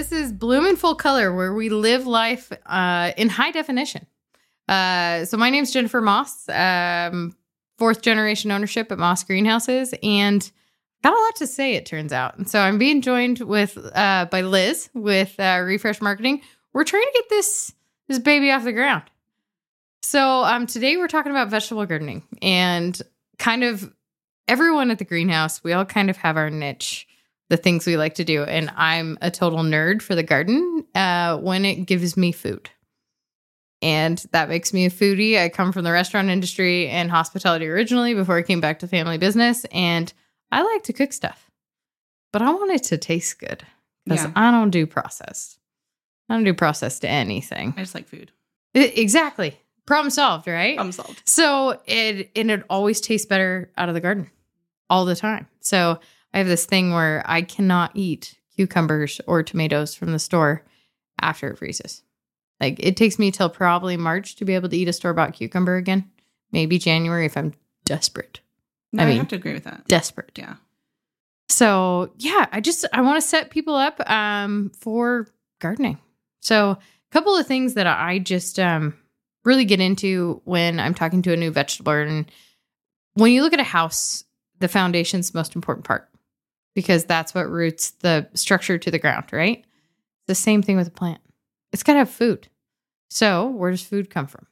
this is Bloom in Full Color, where we live life uh, in high definition. Uh, so, my name's Jennifer Moss, um, fourth generation ownership at Moss Greenhouses, and got a lot to say, it turns out. And so, I'm being joined with uh, by Liz with uh, Refresh Marketing. We're trying to get this this baby off the ground. So, um, today we're talking about vegetable gardening and kind of everyone at the greenhouse. We all kind of have our niche the things we like to do. And I'm a total nerd for the garden uh, when it gives me food. And that makes me a foodie. I come from the restaurant industry and hospitality originally before I came back to family business. And I like to cook stuff, but I want it to taste good because Yeah. I don't do processed. I don't do processed to anything. I just like food. I- exactly. Problem solved, right? Problem solved. So it and it always tastes better out of the garden all the time. So I have this thing where I cannot eat cucumbers or tomatoes from the store after it freezes. Like it takes me till probably March to be able to eat a store bought cucumber again. Maybe January if I'm desperate. No, I I, have to agree with that. Desperate. Yeah. So yeah, I just I want to set people up um for gardening. So a couple of things that I just um really get into when I'm talking to a new vegetable garden. When you look at a house, the foundation's the most important part because that's what roots the structure to the ground, right? The same thing with a plant. It's got to have food. So where does food come from?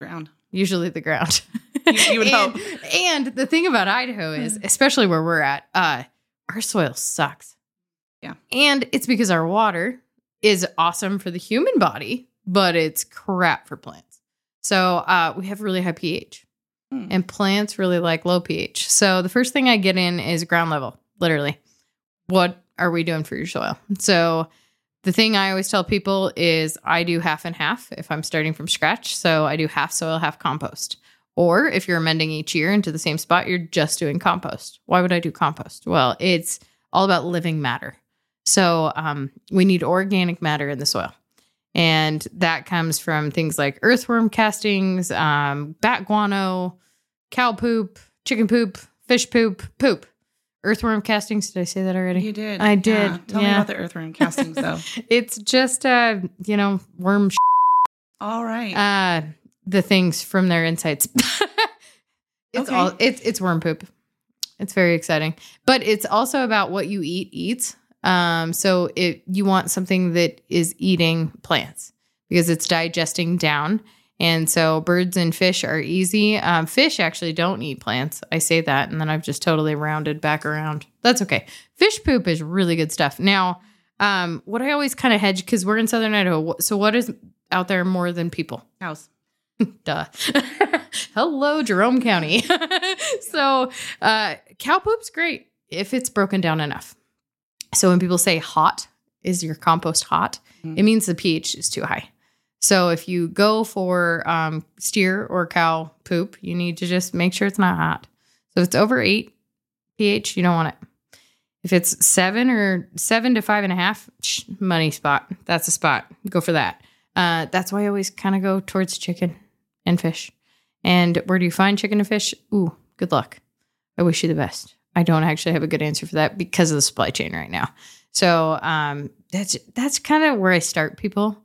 Ground. usually the ground. You- you would and, hope. And the thing about Idaho is, especially where we're at, uh, our soil sucks. Yeah. And it's because our water is awesome for the human body, but it's crap for plants. So uh, we have really high pH, Hmm. and plants really like low pH. So the first thing I get in is ground level, literally. What are we doing for your soil? So the thing I always tell people is I do half and half if I'm starting from scratch. So I do half soil, half compost. Or if you're amending each year into the same spot, you're just doing compost. Why would I do compost? Well, it's all about living matter. So um, we need organic matter in the soil. And that comes from things like earthworm castings, um, bat guano, cow poop, chicken poop, fish poop, poop. Earthworm castings. Did I say that already? You did. I did, Yeah. Tell me about the earthworm castings, though. it's just uh, you know, worm All right. uh the things from their insides. it's Okay. all it's it's worm poop. It's very exciting. But it's also about what you eat eats. Um so it you want something that is eating plants because it's digesting down. And so birds and fish are easy. Um, fish actually don't eat plants. I say that, and then I've just totally rounded back around. That's okay. Fish poop is really good stuff. Now, um, what I always kind of hedge because we're in southern Idaho. So, what is out there more than people? House. Duh. Hello, Jerome County. so, uh, cow poop's great if it's broken down enough. So, when people say hot, is your compost hot? Mhm. It means the pH is too high. So, if you go for um, steer or cow poop, you need to just make sure it's not hot. So, if it's over eight pH, you don't want it. If it's seven or seven to five and a half, money spot. That's a spot. Go for that. Uh, that's why I always kind of go towards chicken and fish. And where do you find chicken and fish? Ooh, good luck. I wish you the best. I don't actually have a good answer for that because of the supply chain right now. So um, that's that's kind of where I start people.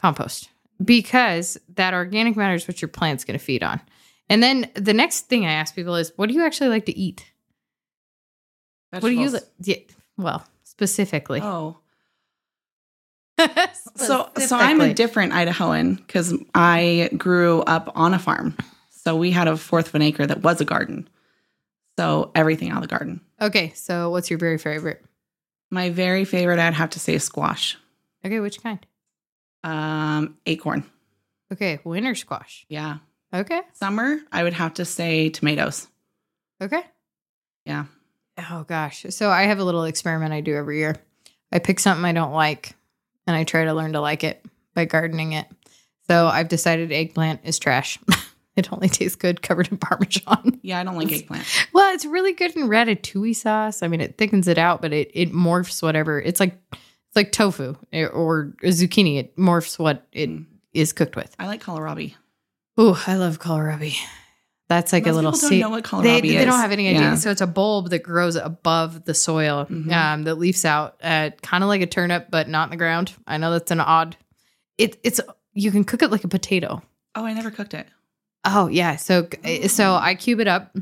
Compost because that organic matter is what your plant's going to feed on. And then the next thing I ask people is, what do you actually like to eat? What do you? Vegetables. Li- yeah, well, specifically. Oh. So, so I'm a different Idahoan because I grew up on a farm. So we had a fourth of an acre that was a garden. So everything out of the garden. Okay, so what's your very favorite? My very favorite, I'd have to say, is squash. Okay, which kind? Um, acorn. Okay, winter squash. Yeah. Okay, Summer, I would have to say tomatoes. okay. Yeah. Oh gosh. So I have a little experiment I do every year. I pick something I don't like and I try to learn to like it by gardening it. So I've decided eggplant is trash. it only tastes good covered in parmesan. Yeah, I don't like eggplant. well, it's really good in ratatouille sauce. I mean, it thickens it out, but it it morphs whatever. It's like it's like tofu eh, or zucchini. It morphs what it is Mm. cooked with. I like kohlrabi. Oh, I love kohlrabi. That's like Most a little don't know what they, kohlrabi they don't have any idea. Yeah. So it's a bulb that grows above the soil Mhm. um, that leaves out, uh, kind of like a turnip, but not in the ground. I know that's an odd. It it's you can cook it like a potato. Oh, I never cooked it. Oh yeah, so Oh. so I cube it up,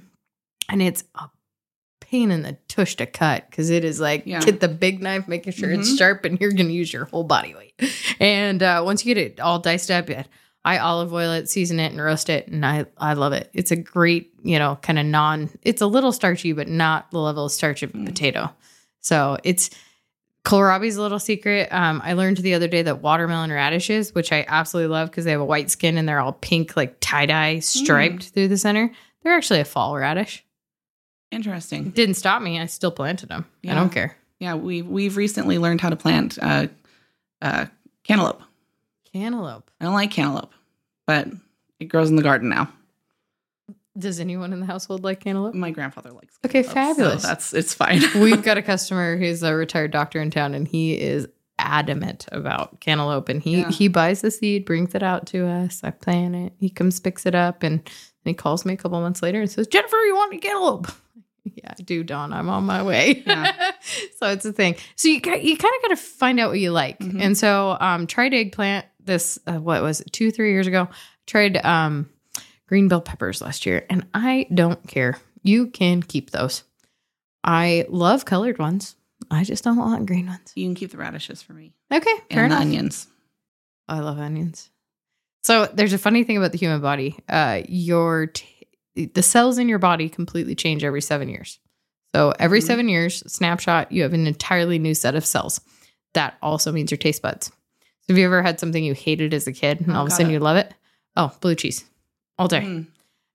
and it's a pain in the tush to cut because it is like Yeah. get the big knife, making sure it's Mhm. sharp, and you're gonna use your whole body weight. And uh, once you get it all diced up, yeah, I olive oil it, season it, and roast it, and I I love it. It's a great you know kind of non. It's a little starchy, but not the level of starch of a Mm. potato. So it's kohlrabi's a little secret. Um, I learned the other day that watermelon radishes, which I absolutely love because they have a white skin and they're all pink, like tie dye striped through the center. They're actually a fall radish. Interesting. Didn't stop me. I still planted them. I don't care. Yeah, we we've recently learned how to plant uh, uh, cantaloupe. Cantaloupe. I don't like cantaloupe, but it grows in the garden now. Does anyone in the household like cantaloupe? My grandfather likes. Okay, cantaloupe, so fabulous. that's it's fine. We've got a customer who's a retired doctor in town, and he is adamant about cantaloupe. And he Yeah. he buys the seed, brings it out to us. I plant it. He comes picks it up, and, and he calls me a couple months later and says, "Jennifer, you want me to get a cantaloupe?" Yeah, I do, Don. I'm on my way. Yeah. so it's a thing. So you you kind of got to find out what you like. Mhm. And so um tried eggplant this uh, what was it, 2 3 years ago. Tried um green bell peppers last year and I don't care. You can keep those. I love colored ones. I just don't want green ones. you can keep the radishes for me Okay, fair and enough. onions. I love onions. So there's a funny thing about the human body. Uh, your t- the cells in your body completely change every seven years. So every Mhm. seven years, snapshot, you have an entirely new set of cells. That also means your taste buds. So have you ever had something you hated as a kid and Oh, all of a sudden it. you love it? Oh, blue cheese all day Mm.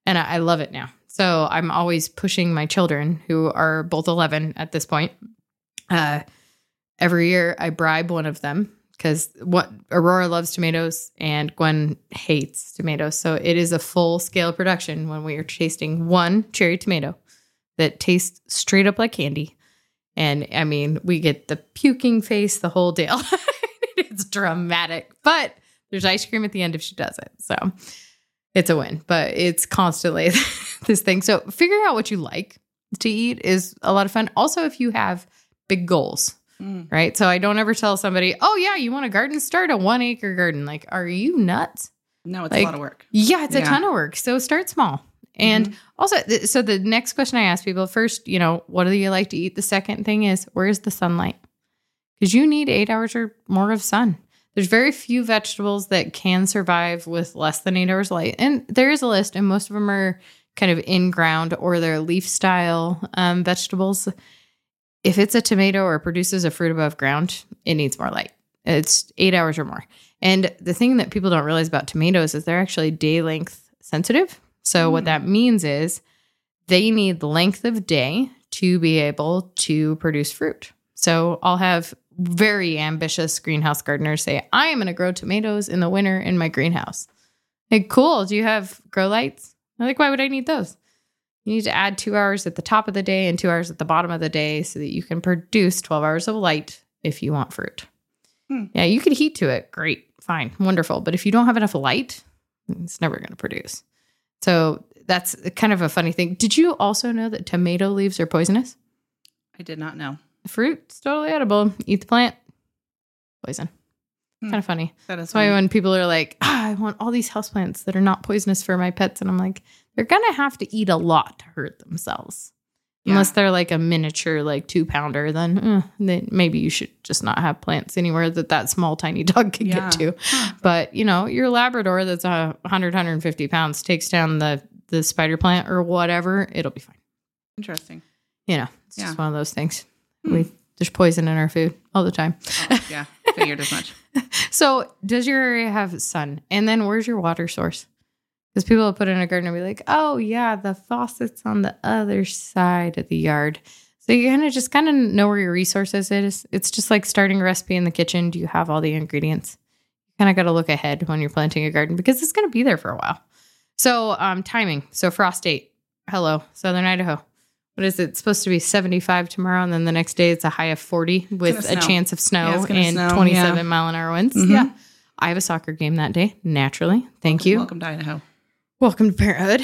and I, I love it now. So I'm always pushing my children, who are both 11 at this point. Uh, every year, I bribe one of them because what Aurora loves tomatoes and Gwen hates tomatoes. So it is a full scale production when we are tasting one cherry tomato that tastes straight up like candy. And I mean, we get the puking face, the whole deal. it's dramatic, but there's ice cream at the end if she does it. So it's a win, but it's constantly this thing. So figuring out what you like to eat is a lot of fun. Also, if you have big goals, Mm. right? So I don't ever tell somebody, oh, yeah, you want a garden? Start a one acre garden. Like, are you nuts? No, it's Like- a lot of work. Yeah, it's a ton of work. So start small. And also, th- so the next question I ask people first, you know, what do you like to eat? The second thing is, where's the sunlight? Because you need eight hours or more of sun. There's very few vegetables that can survive with less than eight hours light. And there is a list, and most of them are kind of in ground or they're leaf style um, vegetables. If it's a tomato or produces a fruit above ground, it needs more light. It's eight hours or more. And the thing that people don't realize about tomatoes is they're actually day length sensitive. So, what Mm. that means is they need length of day to be able to produce fruit. So, I'll have very ambitious greenhouse gardeners say, I am going to grow tomatoes in the winter in my greenhouse. Like, cool. Do you have grow lights? I'm like, why would I need those? You need to add two hours at the top of the day and two hours at the bottom of the day so that you can produce 12 hours of light if you want fruit. Hmm. Yeah, you could heat to it. Great, fine, wonderful. But if you don't have enough light, it's never going to produce. So that's kind of a funny thing. Did you also know that tomato leaves are poisonous? I did not know. The fruit's totally edible. Eat the plant, poison. Hmm. Kind of funny. That is That's why when people are like, ah, I want all these houseplants that are not poisonous for my pets, and I'm like, they're gonna have to eat a lot to hurt themselves. Yeah. Unless they're like a miniature, like two pounder, then, eh, then maybe you should just not have plants anywhere that that small tiny dog can Yeah. get to. But you know, your Labrador that's a 100, 150 pounds takes down the the spider plant or whatever, it'll be fine. Interesting. You know, it's Yeah. just one of those things. Hmm. We there's poison in our food all the time. Oh, yeah, figured as much. So, does your area have sun? And then, where's your water source? Because people will put in a garden and be like, "Oh yeah, the faucet's on the other side of the yard." So you kind of just kind of know where your resources is. It's just like starting a recipe in the kitchen. Do you have all the ingredients? You kind of got to look ahead when you're planting a garden because it's going to be there for a while. So, um, timing. So frost date. Hello, Southern Idaho. What is it? It's supposed to be 75 tomorrow, and then the next day it's a high of 40 with a chance of snow Yeah, and snow, 27 yeah. mile an hour winds. Mhm. Yeah. I have a soccer game that day, naturally. Thank you. Welcome to Idaho. Welcome to parenthood.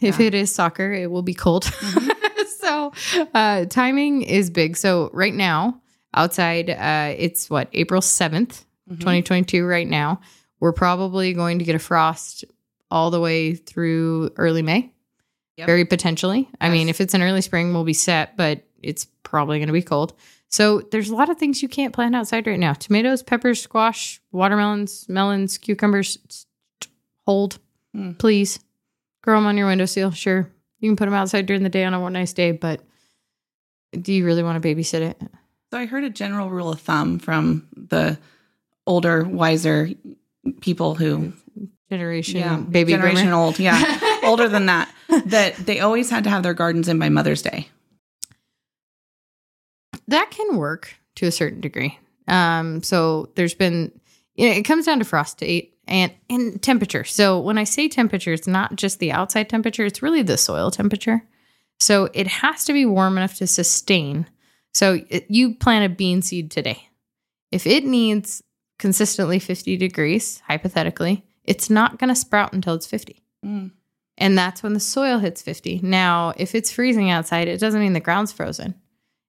If Yeah. it is soccer, it will be cold. Mhm. so uh, timing is big. So right now, outside, uh, it's what April 7th Mhm. 2022. Right now, we're probably going to get a frost all the way through early May. Yep. Very potentially. I mean, if it's an early spring, we'll be set, but it's probably going to be cold. So there's a lot of things you can't plant outside right now. Tomatoes, peppers, squash, watermelons, melons, cucumbers. Hold, Hmm. please. Grow them on your windowsill. Sure, you can put them outside during the day on a nice day, but do you really want to babysit it? So I heard a general rule of thumb from the older, wiser people who, Generation yeah, baby generation boomer. old, yeah, older than that, that they always had to have their gardens in by Mother's Day. that can work to a certain degree. Um, so there's been, you know, it comes down to frost date and and temperature. So when I say temperature, it's not just the outside temperature; it's really the soil temperature. So it has to be warm enough to sustain. So it, you plant a bean seed today. If it needs consistently 50 degrees, hypothetically, it's not going to sprout until it's 50. Mm. And that's when the soil hits 50. Now, if it's freezing outside, it doesn't mean the ground's frozen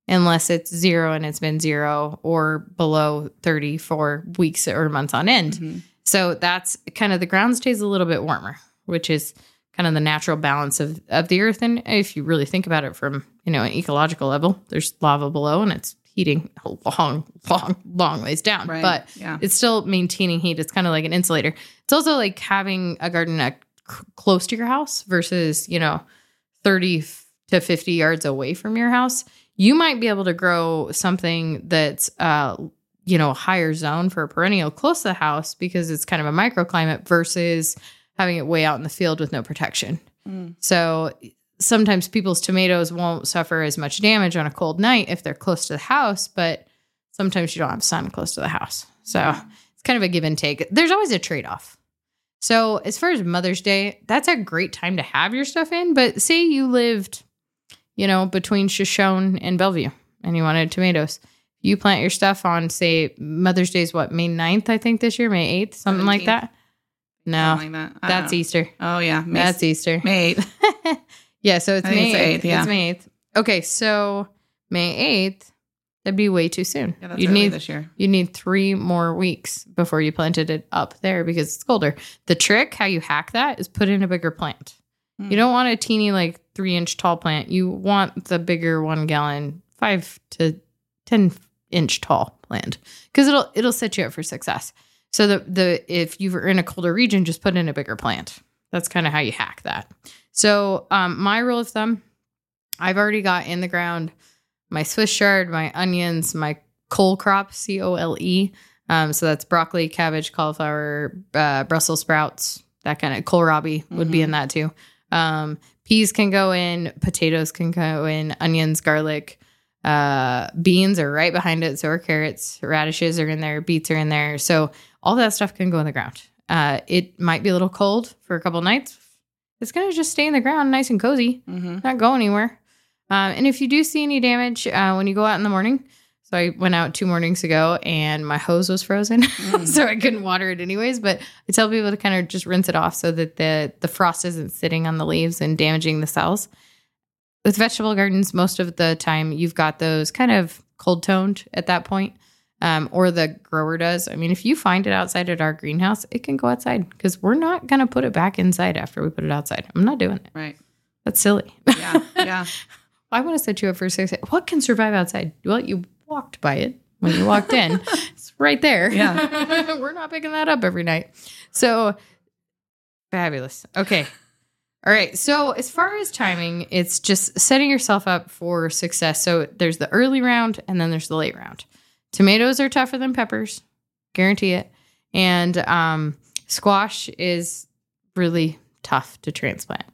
unless it's zero and it's been zero or below 30 for weeks or months on end. Mhm. So that's kind of the ground stays a little bit warmer, which is kind of the natural balance of, of the earth. And if you really think about it from, you know, an ecological level, there's lava below and it's heating a long, long, long ways down. Right. But yeah. it's still maintaining heat. It's kind of like an insulator. It's also like having a garden at c- close to your house versus, you know, 30 to 50 yards away from your house. You might be able to grow something that's, uh, you know, a higher zone for a perennial close to the house because it's kind of a microclimate versus having it way out in the field with no protection. Mm. So sometimes people's tomatoes won't suffer as much damage on a cold night if they're close to the house, but sometimes you don't have sun close to the house. So it's kind of a give and take. There's always a trade off. So as far as Mother's Day, that's a great time to have your stuff in. But say you lived, you know, between Shoshone and Bellevue and you wanted tomatoes. You plant your stuff on, say, Mother's Day is what, May 9th, I think this year, May 8th, something like that. No, Something like that. That's know. Easter. Oh yeah, May, That's Easter. May 8th. yeah, so it's May it's 8th. 8th, yeah. It's May 8th. Okay, so May 8th, that'd be way too soon. Yeah, that's you need this year. you need three more weeks before you planted it up there because it's colder. The trick, how you hack that, is put in a bigger plant. Hmm. You don't want a teeny like three inch tall plant. You want the bigger one gallon, five to ten inch tall plant because it'll it'll set you up for success. So the the if you're in a colder region, just put in a bigger plant. That's kind of how you hack that. So um, my rule of thumb, I've already got in the ground my Swiss chard, my onions, my cole crop, C O L E. Um, so that's broccoli, cabbage, cauliflower, uh, Brussels sprouts, that kind of kohlrabi would be Mhm. in that too. Um, peas can go in, potatoes can go in, onions, garlic, uh, beans are right behind it. So are carrots, radishes are in there, beets are in there. So all that stuff can go in the ground. Uh, it might be a little cold for a couple nights. It's gonna just stay in the ground, nice and cozy Mm-hmm. not go anywhere. Um, and if you do see any damage uh, when you go out in the morning, so I went out two mornings ago and my hose was frozen, Mm. so I couldn't water it anyways. But I tell people to kind of just rinse it off so that the the frost isn't sitting on the leaves and damaging the cells. With vegetable gardens, most of the time you've got those kind of cold toned at that point, um, or the grower does. I mean, if you find it outside at our greenhouse, it can go outside because we're not gonna put it back inside after we put it outside. I'm not doing it. Right. That's silly. Yeah. Yeah. I want to set you up for success. What can survive outside? Well, you walked by it when you walked in. it's right there. Yeah. We're not picking that up every night. So fabulous. Okay. All right. So as far as timing, it's just setting yourself up for success. So there's the early round and then there's the late round. Tomatoes are tougher than peppers, guarantee it. And um, squash is really tough to transplant.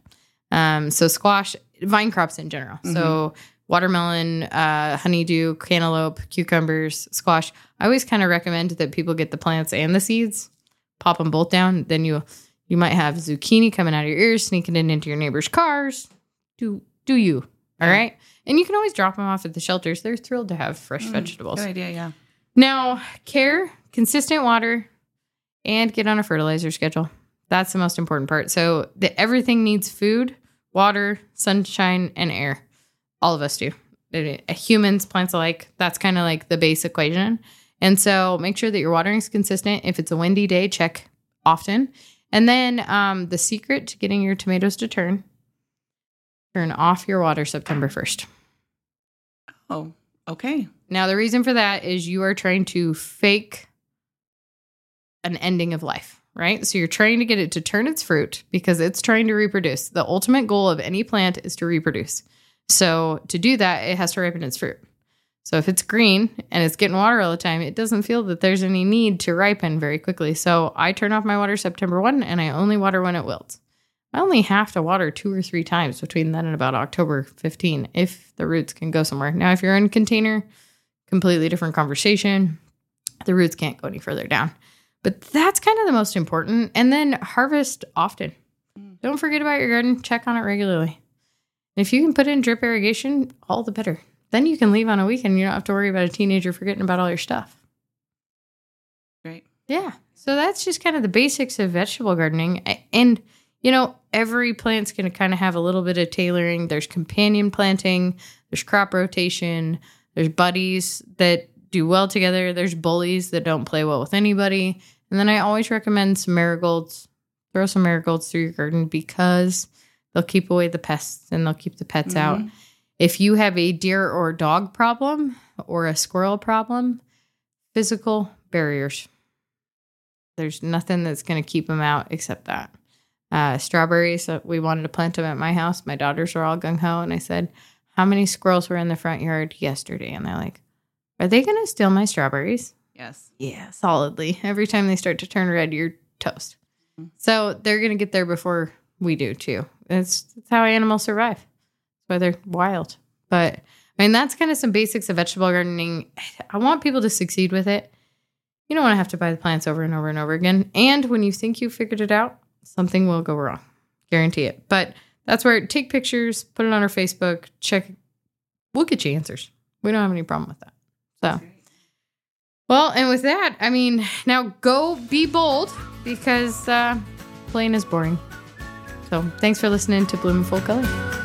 Um, so squash, vine crops in general. So watermelon, uh, honeydew, cantaloupe, cucumbers, squash. I always kind of recommend that people get the plants and the seeds, pop them both down. Then you you might have zucchini coming out of your ears, sneaking in into your neighbor's cars. Do do you? All Yeah. right. And you can always drop them off at the shelters. They're thrilled to have fresh Mm, vegetables. Good idea. Yeah. Now, care, consistent water, and get on a fertilizer schedule. That's the most important part. So, the, everything needs food water, sunshine, and air. All of us do. Humans, plants alike. That's kind of like the base equation. And so make sure that your watering is consistent. If it's a windy day, check often. And then um, the secret to getting your tomatoes to turn turn off your water September 1st. Oh, okay. Now, the reason for that is you are trying to fake an ending of life, right? So you're trying to get it to turn its fruit because it's trying to reproduce. The ultimate goal of any plant is to reproduce. So to do that, it has to ripen its fruit. So if it's green and it's getting water all the time, it doesn't feel that there's any need to ripen very quickly. So I turn off my water September 1 and I only water when it wilts. I only have to water two or three times between then and about October 15 if the roots can go somewhere. Now, if you're in a container, completely different conversation. The roots can't go any further down. But that's kind of the most important. And then harvest often. Mm. Don't forget about your garden. Check on it regularly. And if you can put in drip irrigation, all the better. Then you can leave on a weekend. You don't have to worry about a teenager forgetting about all your stuff. Right. Yeah. So that's just kind of the basics of vegetable gardening. And, you know, every plant's going to kind of have a little bit of tailoring. There's companion planting, there's crop rotation, there's buddies that do well together, there's bullies that don't play well with anybody. And then I always recommend some marigolds. Throw some marigolds through your garden because they'll keep away the pests and they'll keep the pets mm-hmm. out. If you have a deer or dog problem or a squirrel problem, physical barriers. There's nothing that's going to keep them out except that. Uh, strawberries, uh, we wanted to plant them at my house. My daughters are all gung ho. And I said, How many squirrels were in the front yard yesterday? And they're like, Are they going to steal my strawberries? Yes. Yeah, solidly. Every time they start to turn red, you're toast. Mhm. So they're going to get there before we do, too. That's, that's how animals survive. Why they're wild. But I mean, that's kind of some basics of vegetable gardening. I want people to succeed with it. You don't want to have to buy the plants over and over and over again. And when you think you figured it out, something will go wrong. Guarantee it. But that's where take pictures, put it on our Facebook, check. We'll get you answers. We don't have any problem with that. So. Well, and with that, I mean, now go be bold because uh, plain is boring. So thanks for listening to Bloom in Full Color.